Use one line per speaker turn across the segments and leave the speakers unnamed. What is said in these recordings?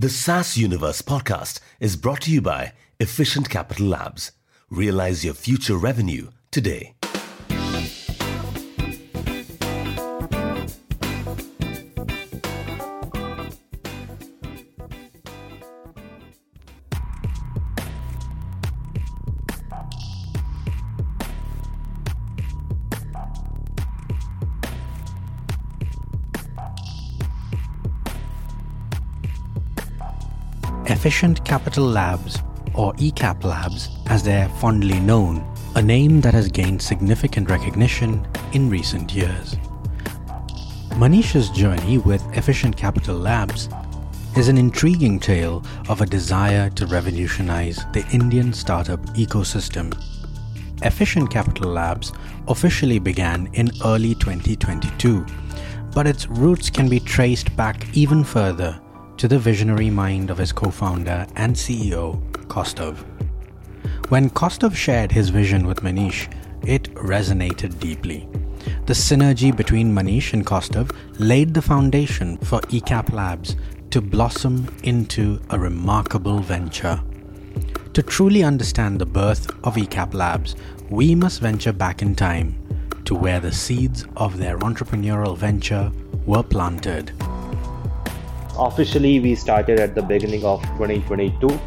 The SaaS Universe podcast is brought to you by Efficient Capital Labs. Realize your future revenue today.
Efficient Capital Labs, or ECAP Labs as they're fondly known, a name that has gained significant recognition in recent years. Manish's journey with Efficient Capital Labs is an intriguing tale of a desire to revolutionize the Indian startup ecosystem. Efficient Capital Labs officially began in early 2022, but its roots can be traced back even further to the visionary mind of his co founder and CEO, Kaustav. When Kaustav shared his vision with Manish, it resonated deeply. The synergy between Manish and Kaustav laid the foundation for ECAP Labs to blossom into a remarkable venture. To truly understand the birth of ECAP Labs, we must venture back in time to where the seeds of their entrepreneurial venture were planted
officially we started at the beginning of 2022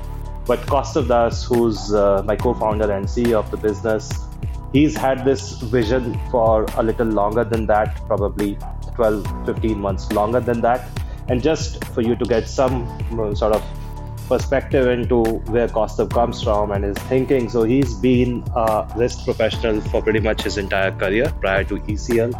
but Kaustav Das, who's uh, my co-founder and CEO of the business, he's had this vision for a little longer than that, probably 12, 15 months longer than that. And just for you to get some uh, sort of perspective into where Kaustav comes from and his thinking. So he's been a risk professional for pretty much his entire career prior to ECL.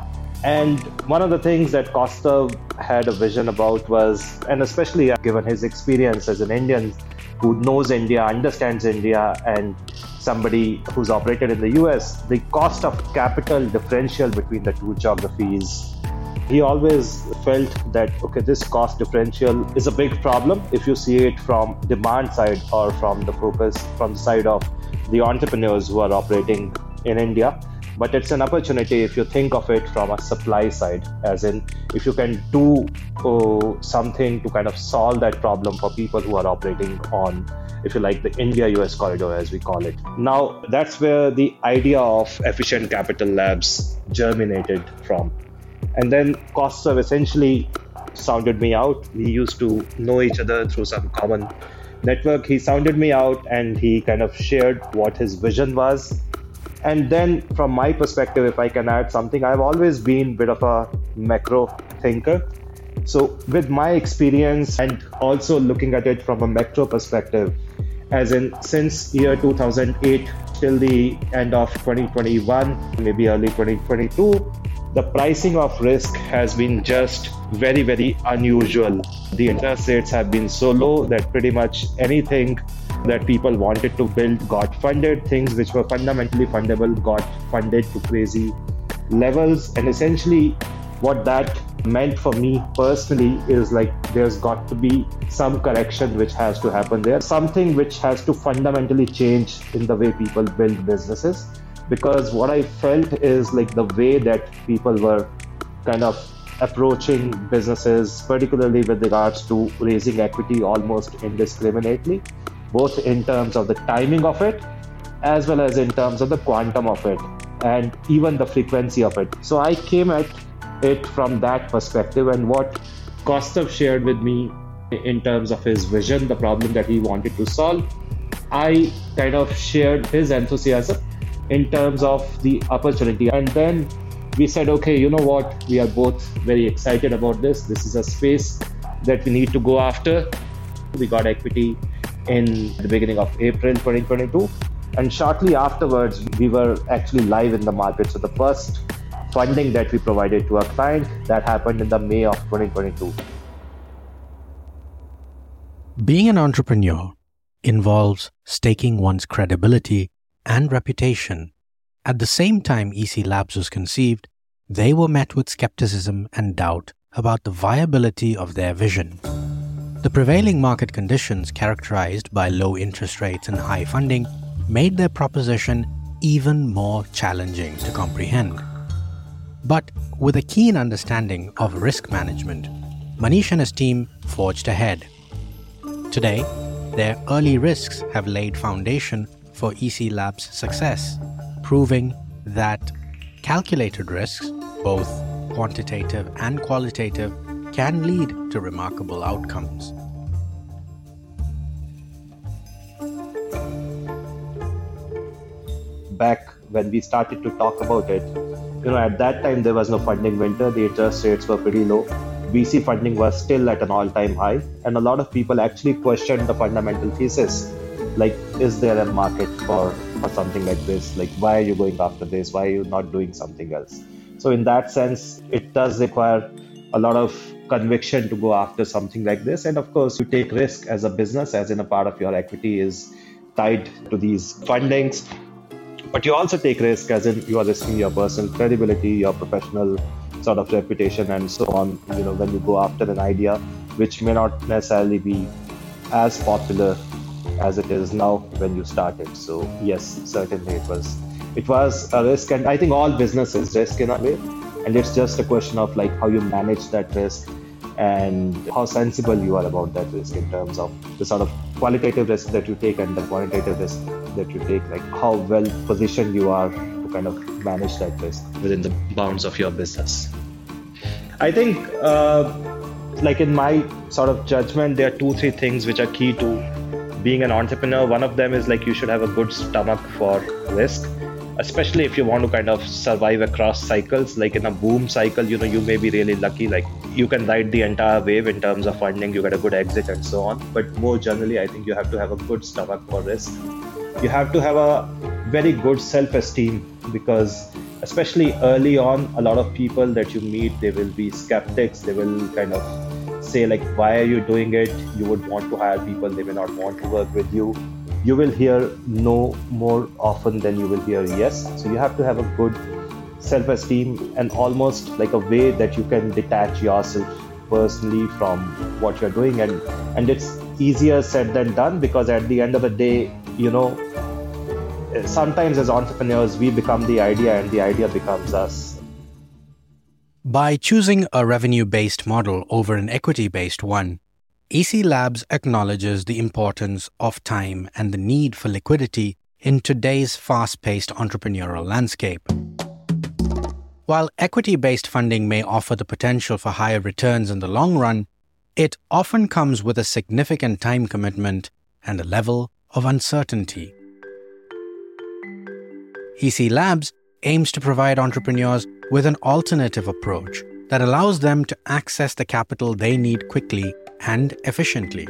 And one of the things that Kaustav had a vision about was, and especially uh, given his experience as an Indian who knows India, understands India, and somebody who's operated in the US, the cost of capital differential between the two geographies. He always felt that okay, this cost differential is a big problem if you see it from demand side or from the focus from the side of the entrepreneurs who are operating in India but it's an opportunity if you think of it from a supply side as in if you can do uh, something to kind of solve that problem for people who are operating on if you like the india us corridor as we call it. Now that's where the idea of efficient capital labs germinated from. And then Kaustav essentially sounded me out. We used to know each other through some common network. He sounded me out and he kind of shared what his vision was and then, from my perspective, if I can add something, I've always been a bit of a macro thinker. So, with my experience and also looking at it from a macro perspective, as in since year 2008 till the end of 2021, maybe early 2022, the pricing of risk has been just very, very unusual. The interest rates have been so low that pretty much anything that people wanted to build got funded. Things which were fundamentally fundable got funded to crazy levels. And essentially, what that meant for me personally is like there's got to be some correction which has to happen there, something which has to fundamentally change in the way people build businesses. Because what I felt is like the way that people were kind of approaching businesses, particularly with regards to raising equity almost indiscriminately, both in terms of the timing of it as well as in terms of the quantum of it and even the frequency of it. So I came at it from that perspective and what Kaustav shared with me in terms of his vision, the problem that he wanted to solve. I kind of shared his enthusiasm in terms of the opportunity. And then we said, okay, you know what? We are both very excited about this. This is a space that we need to go after. We got equity in the beginning of April 2022. And shortly afterwards, we were actually live in the market. So the first funding that we provided to our client that happened in the May of 2022.
Being an entrepreneur involves staking one's credibility and reputation. At the same time EC Labs was conceived, they were met with skepticism and doubt about the viability of their vision. The prevailing market conditions, characterized by low interest rates and high funding, made their proposition even more challenging to comprehend. But with a keen understanding of risk management, Manish and his team forged ahead. Today, their early risks have laid foundation for EC Lab's success, proving that calculated risks, both quantitative and qualitative, can lead to remarkable outcomes.
Back when we started to talk about it, you know, at that time there was no funding winter, the interest rates were pretty low. VC funding was still at an all time high, and a lot of people actually questioned the fundamental thesis like, is there a market for, for something like this? Like, why are you going after this? Why are you not doing something else? So, in that sense, it does require a lot of conviction to go after something like this. And of course, you take risk as a business, as in a part of your equity is tied to these fundings. But you also take risk as in you are risking your personal credibility, your professional sort of reputation, and so on. You know, when you go after an idea which may not necessarily be as popular as it is now when you started. So yes, certainly it was it was a risk, and I think all business is risk in a way, and it's just a question of like how you manage that risk and how sensible you are about that risk in terms of the sort of qualitative risk that you take and the quantitative risk that you take, like how well positioned you are to kind of manage that risk within the bounds of your business. I think, uh, like in my sort of judgment, there are two, three things which are key to being an entrepreneur, one of them is like you should have a good stomach for risk, especially if you want to kind of survive across cycles. Like in a boom cycle, you know, you may be really lucky, like you can ride the entire wave in terms of funding, you get a good exit and so on. But more generally, I think you have to have a good stomach for risk. You have to have a very good self esteem because especially early on a lot of people that you meet they will be skeptics they will kind of say like why are you doing it you would want to hire people they may not want to work with you you will hear no more often than you will hear yes. So you have to have a good self-esteem and almost like a way that you can detach yourself personally from what you're doing. And and it's easier said than done because at the end of the day you know sometimes as entrepreneurs we become the idea and the idea becomes us.
By choosing a revenue based model over an equity based one, EC Labs acknowledges the importance of time and the need for liquidity in today's fast paced entrepreneurial landscape. While equity based funding may offer the potential for higher returns in the long run, it often comes with a significant time commitment and a level of uncertainty. EC Labs aims to provide entrepreneurs with an alternative approach that allows them to access the capital they need quickly and efficiently.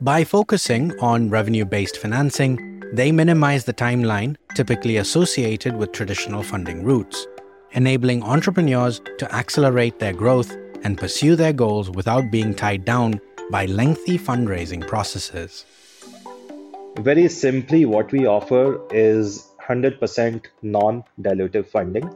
By focusing on revenue based financing, they minimize the timeline typically associated with traditional funding routes, enabling entrepreneurs to accelerate their growth and pursue their goals without being tied down by lengthy fundraising processes.
Very simply, what we offer is 100% non dilutive funding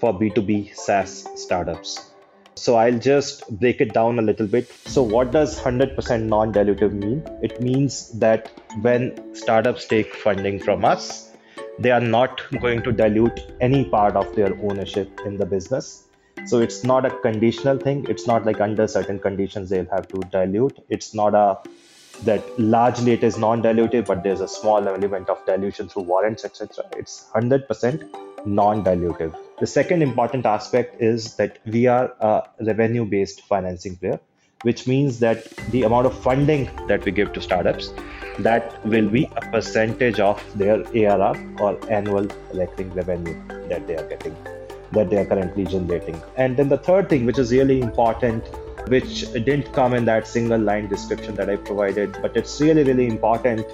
for B2B SaaS startups. So I'll just break it down a little bit. So, what does 100% non dilutive mean? It means that when startups take funding from us, they are not going to dilute any part of their ownership in the business. So, it's not a conditional thing. It's not like under certain conditions they'll have to dilute. It's not a that largely it is non-dilutive, but there's a small element of dilution through warrants, etc. It's 100% non-dilutive. The second important aspect is that we are a revenue-based financing player, which means that the amount of funding that we give to startups that will be a percentage of their ARR or annual recurring revenue that they are getting, that they are currently generating. And then the third thing, which is really important which didn't come in that single line description that I provided, but it's really, really important.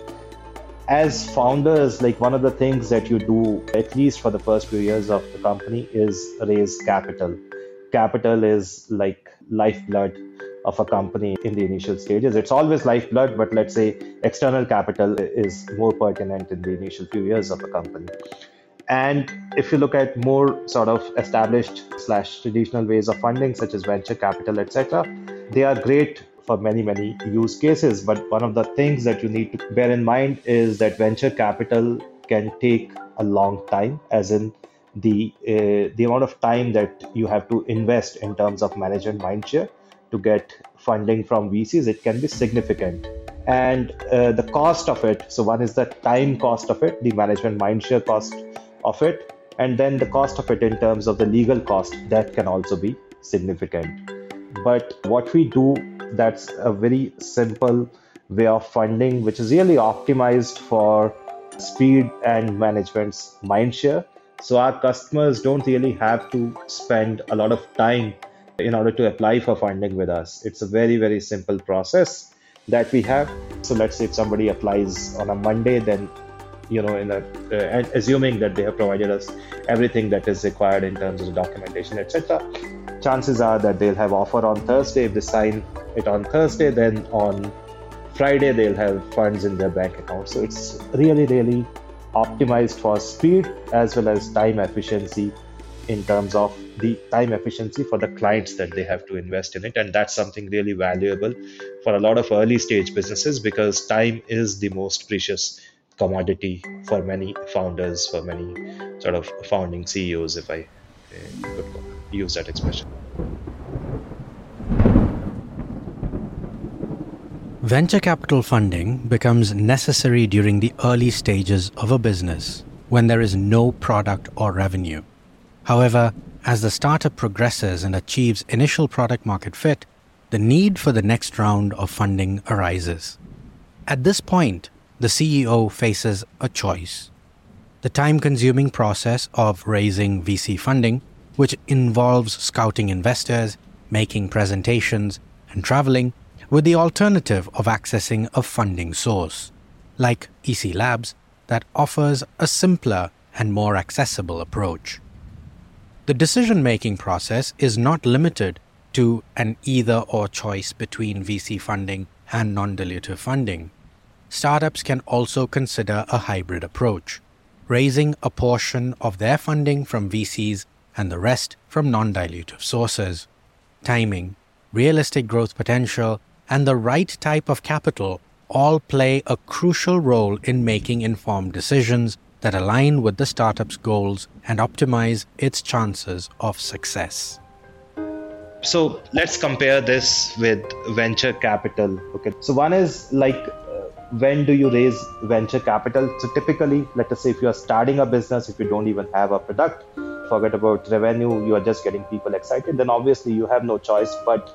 As founders, like one of the things that you do, at least for the first few years of the company, is raise capital. Capital is like lifeblood of a company in the initial stages. It's always lifeblood, but let's say external capital is more pertinent in the initial few years of a company. And if you look at more sort of established slash traditional ways of funding, such as venture capital, etc., they are great for many, many use cases. But one of the things that you need to bear in mind is that venture capital can take a long time, as in the uh, the amount of time that you have to invest in terms of management mindshare to get funding from VCs, it can be significant. and uh, the cost of it. So one is the time cost of it, the management mindshare cost of it, and then the cost of it in terms of the legal cost that can also be significant. But what we do, that's a very simple way of funding, which is really optimized for speed and management's mindshare. So our customers don't really have to spend a lot of time in order to apply for funding with us. It's a very, very simple process that we have. So let's say if somebody applies on a Monday, then you know, in a, uh, assuming that they have provided us everything that is required in terms of documentation, etc. Chances are that they'll have offer on Thursday. If they sign it on Thursday, then on Friday they'll have funds in their bank account. So it's really, really optimized for speed as well as time efficiency in terms of the time efficiency for the clients that they have to invest in it and that's something really valuable for a lot of early stage businesses because time is the most precious commodity for many founders for many sort of founding ceos if i uh, could use that expression
Venture capital funding becomes necessary during the early stages of a business when there is no product or revenue. However, as the startup progresses and achieves initial product market fit, the need for the next round of funding arises. At this point, the CEO faces a choice. The time consuming process of raising VC funding, which involves scouting investors, making presentations, and traveling, with the alternative of accessing a funding source, like EC Labs, that offers a simpler and more accessible approach. The decision making process is not limited to an either or choice between VC funding and non dilutive funding. Startups can also consider a hybrid approach, raising a portion of their funding from VCs and the rest from non dilutive sources. Timing, realistic growth potential, and the right type of capital all play a crucial role in making informed decisions that align with the startup's goals and optimize its chances of success.
So let's compare this with venture capital. Okay. So one is like when do you raise venture capital? So typically, let us say if you are starting a business, if you don't even have a product, forget about revenue, you are just getting people excited, then obviously you have no choice but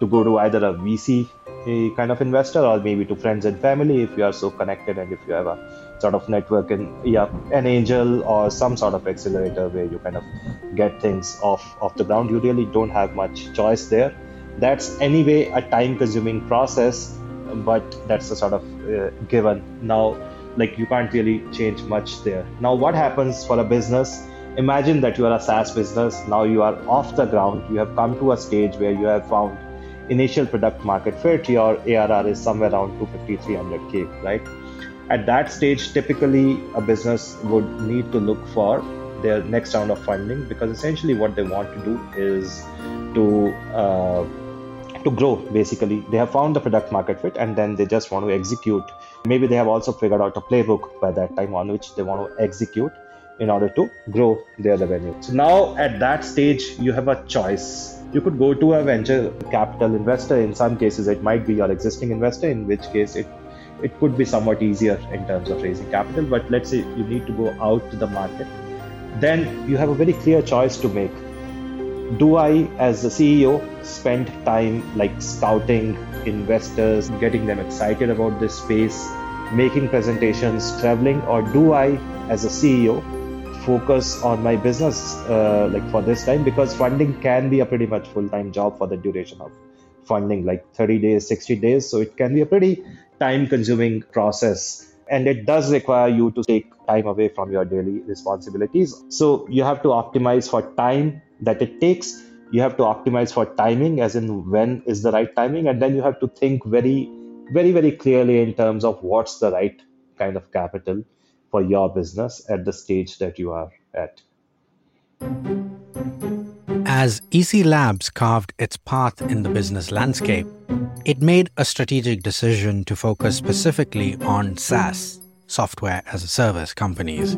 to go to either a VC eh, kind of investor or maybe to friends and family if you are so connected and if you have a sort of network and yeah an angel or some sort of accelerator where you kind of get things off off the ground. You really don't have much choice there. That's anyway a time consuming process but that's a sort of uh, given. Now like you can't really change much there. Now what happens for a business? Imagine that you are a saas business. Now you are off the ground. You have come to a stage where you have found initial product market fit, your ARR is somewhere around 250, 300K, right? At that stage, typically a business would need to look for their next round of funding because essentially what they want to do is to uh, to grow basically they have found the product market fit and then they just want to execute maybe they have also figured out a playbook by that time on which they want to execute in order to grow their revenue so now at that stage you have a choice you could go to a venture capital investor. In some cases, it might be your existing investor, in which case it it could be somewhat easier in terms of raising capital. But let's say you need to go out to the market, then you have a very clear choice to make. Do I, as the CEO, spend time like scouting investors, getting them excited about this space, making presentations, traveling, or do I, as a CEO, focus on my business uh, like for this time? Because funding can be a pretty much full-time job for the duration of funding like 30 days 60 days. So it can be a pretty time consuming process. And it does require you to take time away from your daily responsibilities. So you have to optimize for time that it takes you have to optimize for timing as in when is the right timing and then you have to think very very very clearly in terms of what's the right kind of capital for your business at the stage that you are at.
As EC Labs carved its path in the business landscape, it made a strategic decision to focus specifically on SaaS, software as a service companies.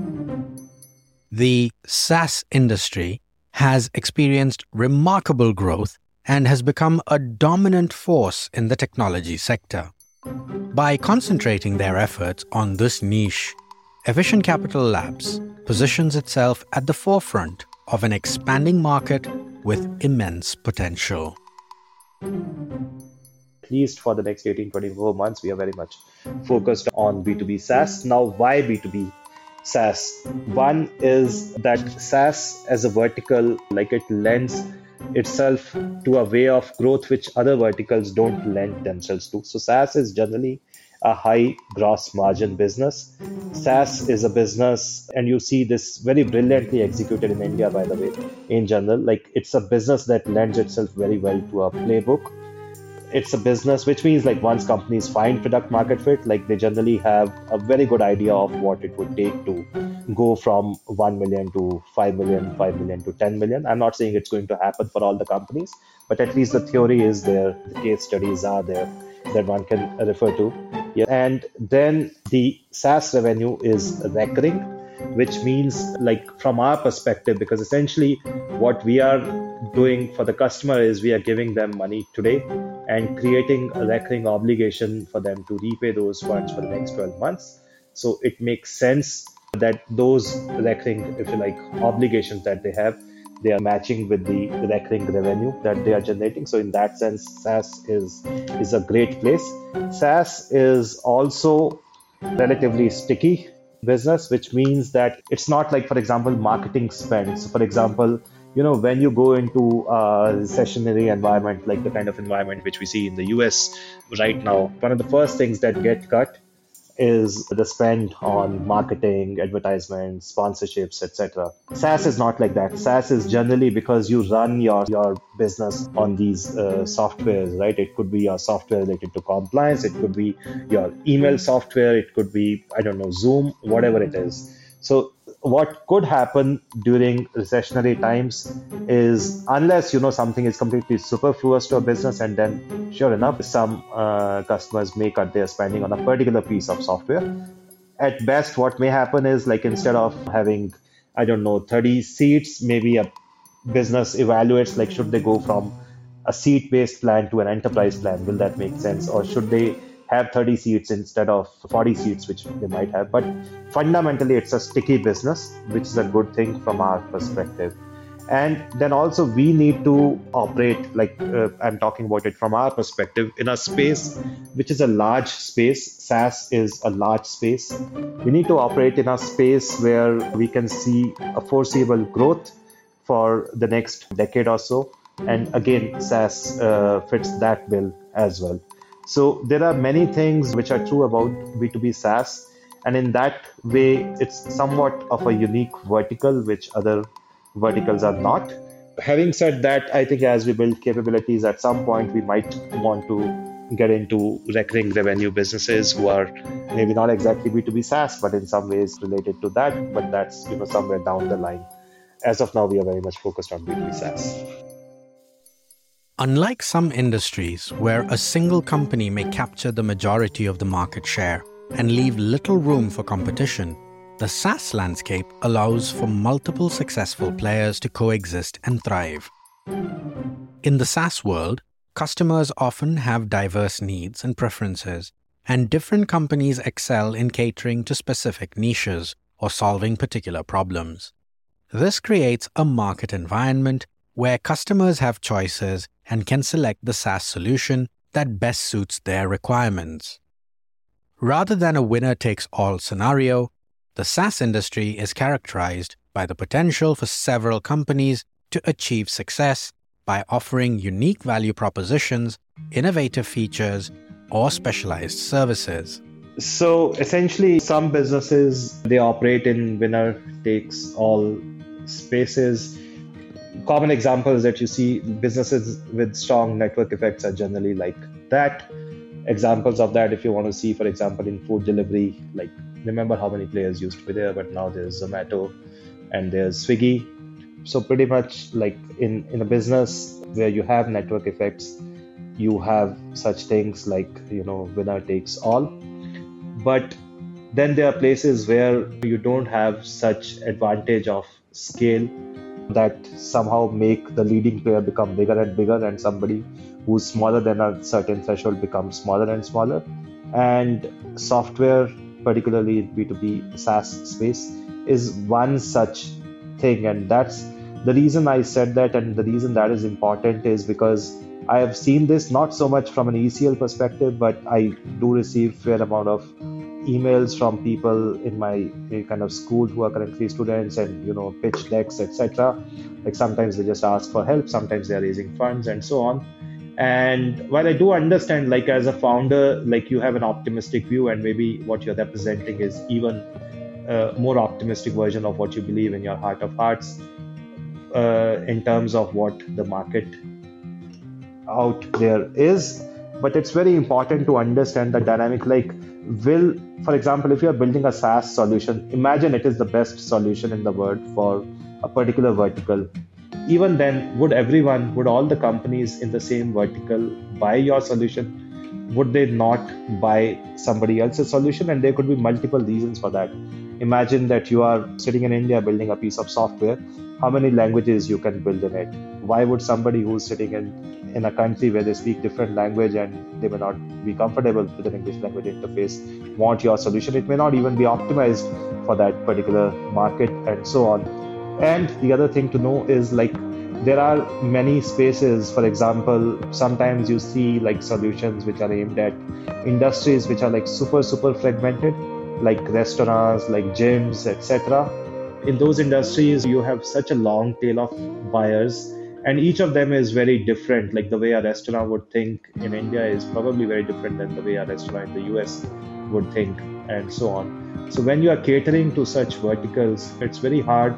The SaaS industry has experienced remarkable growth and has become a dominant force in the technology sector. By concentrating their efforts on this niche, Efficient Capital Labs positions itself at the forefront of an expanding market with immense potential.
At least for the next 18 24 months, we are very much focused on B2B SaaS. Now, why B2B SaaS? One is that SaaS as a vertical, like it lends itself to a way of growth which other verticals don't lend themselves to. So, SaaS is generally a high gross margin business. SaaS is a business, and you see this very brilliantly executed in India, by the way, in general. Like it's a business that lends itself very well to a playbook. It's a business, which means like once mm-hmm. companies find product market fit, like they generally have a very good idea of what it would take to go from 1 million to 5 million, 5 million to 10 million. I'm not saying it's going to happen for all the companies, but at least the mm-hmm. theory is there, the case studies are there that one can refer to. Yeah. And then the SaaS revenue is mm-hmm. recurring, which means, like, from our perspective, because essentially what we are doing for the customer is we are giving them money today and creating a recurring obligation for them to repay those funds for the next 12 months. So it makes sense that those recurring, if you like, obligations that they have they are matching with the recurring revenue that they are generating. So in that sense, SaaS is is a great place. SaaS is also relatively sticky business, which means that it's not like, for example, marketing spend. So for example, you know, when you go into a recessionary environment, like the kind of environment which we see in the US right now, one of the first things that get cut is the spend on marketing, advertisements, sponsorships, etc. SaaS is not like that. SaaS is generally because you run your, your business on these uh, softwares, right? It could be your software related to compliance, it could be your email software, it could be, I don't know, Zoom, whatever it is. So what could happen during recessionary times is unless you know something is completely superfluous to a business and then sure enough some uh, customers may cut their spending on a particular piece of software. At best what may happen is like instead of having i don't know 30 seats maybe a business evaluates like should they go from a seat based plan to an enterprise plan? Will that make sense? Or should they have 30 seats instead of 40 seats, which they might have. But fundamentally, it's a sticky business, which is a good thing from our perspective. And then also, we need to operate, like uh, I'm talking about it from our perspective, in a space which is a large space. SaaS is a large space. We need to operate in a space where we can see a foreseeable growth for the next decade or so. And again, SaaS uh, fits that bill as well. So there are many things which are true about B2B SaaS. And in that way, it's somewhat of a unique vertical, which other verticals are not. Having said that, I think as we build capabilities, at some point we might want to get into recurring revenue businesses who are maybe not exactly B2B SaaS, but in some ways related to that. But that's you know somewhere down the line. As of now, we are very much focused on B2B SaaS.
Unlike some industries where a single company may capture the majority of the market share and leave little room for competition, the SaaS landscape allows for multiple successful players to coexist and thrive. In the SaaS world, customers often have diverse needs and preferences, and different companies excel in catering to specific niches or solving particular problems. This creates a market environment where customers have choices and can select the SaaS solution that best suits their requirements. Rather than a winner takes all scenario, the SaaS industry is characterized by the potential for several companies to achieve success by offering unique value propositions, innovative features, or specialized services.
So essentially, some businesses they operate in winner takes all spaces common examples that you see businesses with strong network effects are generally like that. Examples of that if you want to see for example in food delivery like remember how many players used to be there but now there's zomato and there's swiggy. So pretty much like in in a business where you have network effects you have such things like you know winner takes all. But then there are places where you don't have such advantage of scale that somehow make the leading player become bigger and bigger and somebody who's smaller than a certain threshold becomes smaller and smaller And software, particularly B2B SaaS space, is one such thing. And that's the reason I said that, and the reason that is important is because I have seen this not so much from an ECL perspective, but I do receive fair amount of emails from people in my kind of school who are currently students and you know pitch decks etc like sometimes they just ask for help sometimes they are raising funds and so on. And while i do understand like as a founder like you have an optimistic view and maybe what you're representing is even a more optimistic version of what you believe in your heart of hearts uh, in terms of what the market out there is. But it's very important to understand the dynamic. Like will for example if you are building a saas solution imagine it is the best solution in the world for a particular vertical. Even then would everyone would all the companies in the same vertical buy your solution? Would they not buy somebody else's solution? And there could be multiple reasons for that imagine that you are sitting in india building a piece of software. How many languages you can build in it? Why would somebody who's sitting in in a country where they speak different language and they may not be comfortable with an english language interface want your solution? It may not even be optimized for that particular market and so on. And the other thing to know is like there are many spaces. For example sometimes you see like solutions which are aimed at industries which are like super super fragmented like restaurants like gyms etc in those industries you have such a long tail of buyers and each of them is very different. Like the way a restaurant would think in india is probably very different than the way a restaurant in the us would think and so on. So when you are catering to such verticals it's very hard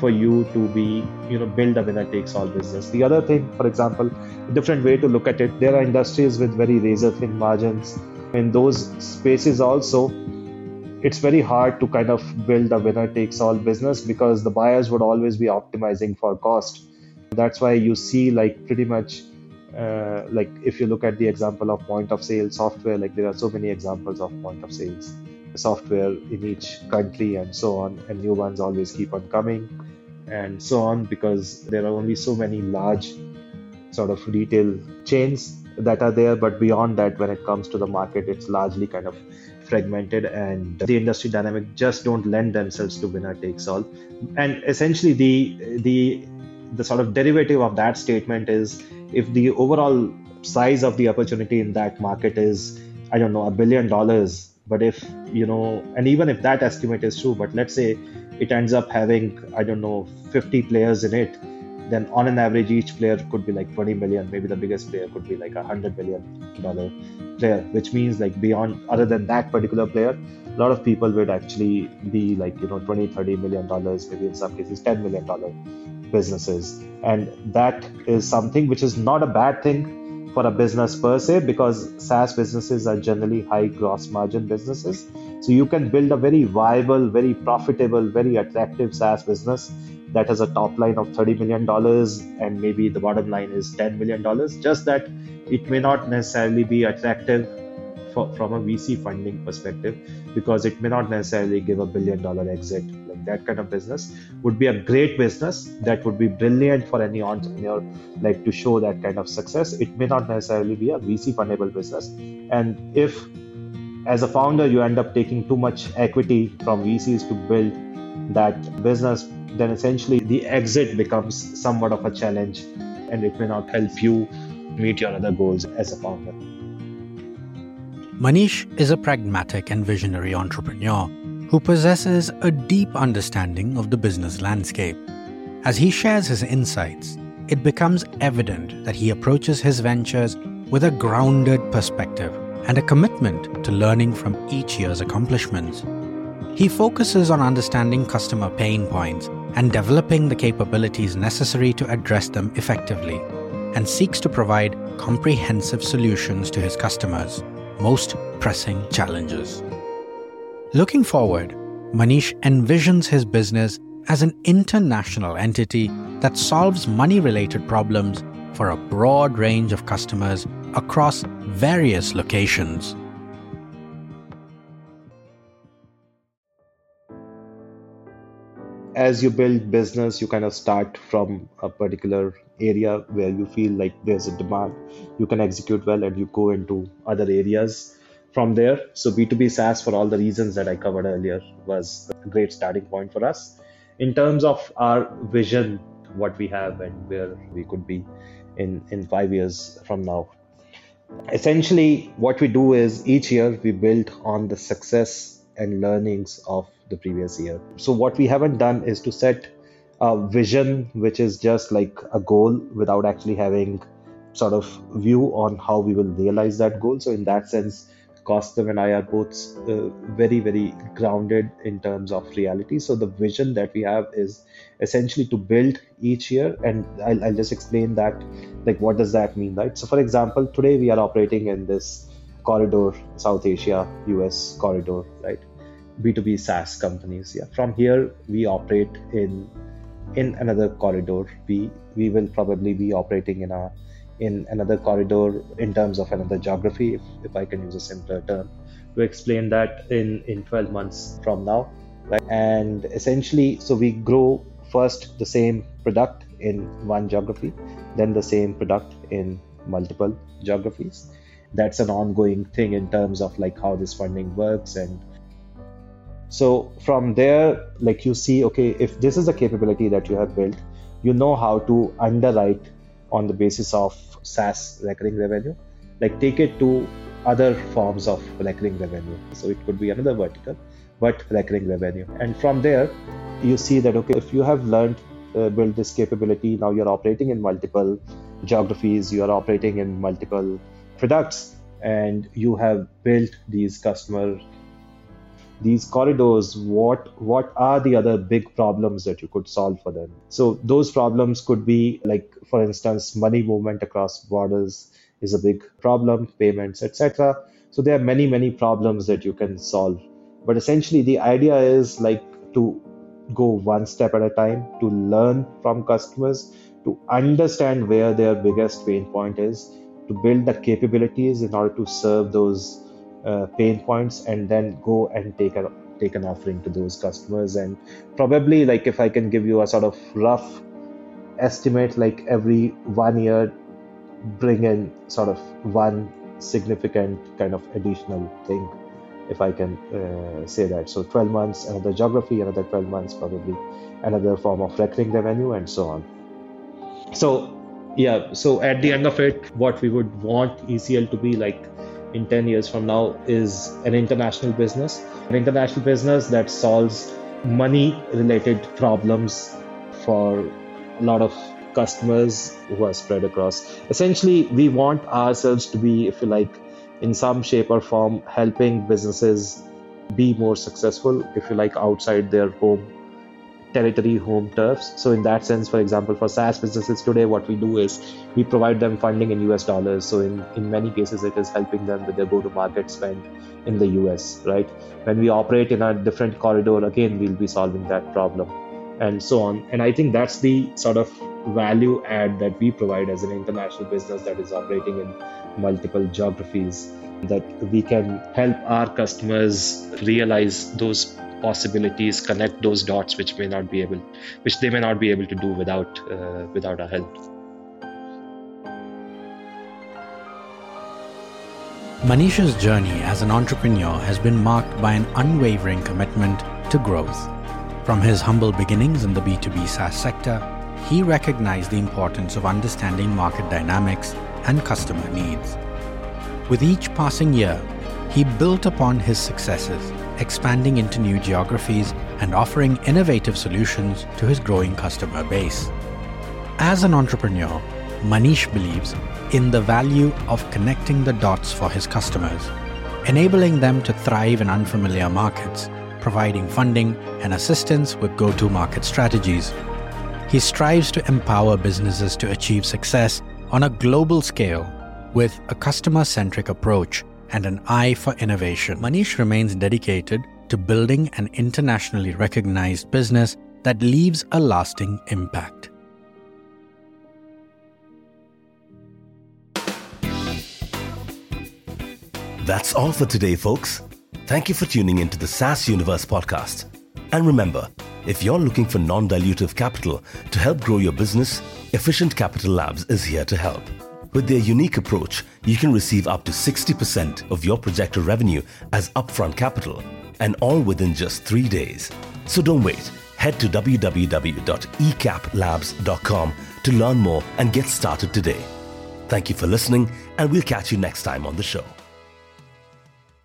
for you to be you know build a winner takes all business. The other thing for example a different way to look at it there are industries with very razor thin margins. In those spaces also it's very hard to kind of build a winner takes all business because the buyers would always be optimizing for cost. That's why you see like pretty much uh, like if you look at the example of point of sale software, like there are so many examples of point of sales software in each country and so on, and new ones always keep on coming and so on because there are only so many large sort of retail chains that are there but beyond that when it comes to the market it's largely kind of fragmented and the industry dynamic just don't lend themselves to winner takes all. And essentially the the the sort of derivative of that statement is if the overall size of the opportunity in that market is i don't know a billion dollars but if you know and even if that estimate is true but let's say it ends up having i don't know 50 players in it then on an average each player could be like 20 million. Maybe the biggest player could be like a 100 million dollar player which means like beyond other than that particular player a lot of people would actually be like you know 20 30 million dollars maybe in some cases 10 million dollar businesses and that is something which is not a bad thing for a business per se because SaaS businesses are generally high gross margin businesses. So you can build a very viable, very profitable, very attractive SaaS business that has a top line of $30 million and maybe the bottom line is $10 million. Just that it may not necessarily be attractive for, from a VC funding perspective because it may not necessarily give a billion dollar exit. Like that kind of business would be a great business that would be brilliant for any entrepreneur, like to show that kind of success. It may not necessarily be a VC fundable business. And if as a founder you end up taking too much equity from VCs to build that business, then essentially the exit becomes somewhat of a challenge and it may not help you meet your other goals as a founder.
Manish is a pragmatic and visionary entrepreneur who possesses a deep understanding of the business landscape. As he shares his insights, it becomes evident that he approaches his ventures with a grounded perspective and a commitment to learning from each year's accomplishments. He focuses on understanding customer pain points and developing the capabilities necessary to address them effectively, and seeks to provide comprehensive solutions to his customers' most pressing challenges. Looking forward, Manish envisions his business as an international entity that solves money related problems for a broad range of customers across various locations.
As you build business you kind of start from a particular area where you feel like there's a demand you can execute well and you go into other areas from there, so B2B SaaS, for all the reasons that I covered earlier, was a great starting point for us. In terms of our vision, what we have and where we could be in, in five years from now. Essentially, what we do is each year we build on the success and learnings of the previous year. So, what we haven't done is to set a vision which is just like a goal without actually having sort of view on how we will realize that goal. So, in that sense, Kaustav and I are both uh, very, very grounded in terms of reality. So the vision that we have is essentially to build each year, and I'll, I'll just explain that. Like, what does that mean, right? So, for example, today we are operating in this corridor, South Asia, US corridor, right? B2B SaaS companies. Yeah. From here, we operate in in another corridor. We we will probably be operating in a in another corridor in terms of another geography, if, if I can use a simpler term, to explain that in, in 12 months from now. Right? And essentially, so we grow first the same product in one geography, then the same product in multiple geographies. That's an ongoing thing in terms of like how this funding works and so from there like you see okay if this is a capability that you have built you know how to underwrite on the basis of SaaS recurring revenue. Like take it to other forms of recurring revenue. So it could be another vertical, but recurring revenue. And from there, you see that okay, if you have learned uh, build this capability, now you're operating in multiple geographies, you are operating in multiple products, and you have built these customer these corridors what what are the other big problems that you could solve for them? So those problems could be like for instance money movement across borders is a big problem payments etc so there are many many problems that you can solve. But essentially the idea is like to go one step at a time to learn from customers to understand where their biggest pain point is to build the capabilities in order to serve those uh, pain points and then go and take a take an offering to those customers. And probably like if i can give you a sort of rough estimate like every one year bring in sort of one significant kind of additional thing if i can uh, say that. So 12 months another geography another 12 months probably another form of recurring revenue and so on. So yeah so at the end of it what we would want ecl to be like in 10 years from now is an international business, an international business that solves money related problems for a lot of customers who are spread across. Essentially, we want ourselves to be, if you like, in some shape or form, helping businesses be more successful, if you like, outside their home territory home turfs. So in that sense, for example, for SaaS businesses today, what we do is we provide them funding in US dollars. So in, in many cases, it is helping them with their go-to-market spend in the US, right? When we operate in a different corridor, again, we'll be solving that problem and so on. And I think that's the sort of value add that we provide as an international business that is operating in multiple geographies that we can help our customers realize those possibilities, connect those dots which may not be able, which they may not be able to do without uh, without our help.
Manish's journey as an entrepreneur has been marked by an unwavering commitment to growth. From his humble beginnings in the B2B SaaS sector, he recognized the importance of understanding market dynamics and customer needs. With each passing year, he built upon his successes expanding into new geographies and offering innovative solutions to his growing customer base. As an entrepreneur, Manish believes in the value of connecting the dots for his customers, enabling them to thrive in unfamiliar markets, providing funding and assistance with go to market strategies. He strives to empower businesses to achieve success on a global scale with a customer centric approach and an eye for innovation. Manish remains dedicated to building an internationally recognized business that leaves a lasting impact.
That's all for today, folks. Thank you for tuning into the SaaS Universe podcast. And remember, if you're looking for non dilutive capital to help grow your business, Efficient Capital Labs is here to help. With their unique approach, you can receive up to 60% of your projected revenue as upfront capital, and all within just three days. So don't wait. Head to www.ecaplabs.com to learn more and get started today. Thank you for listening, and we'll catch you next time on the show.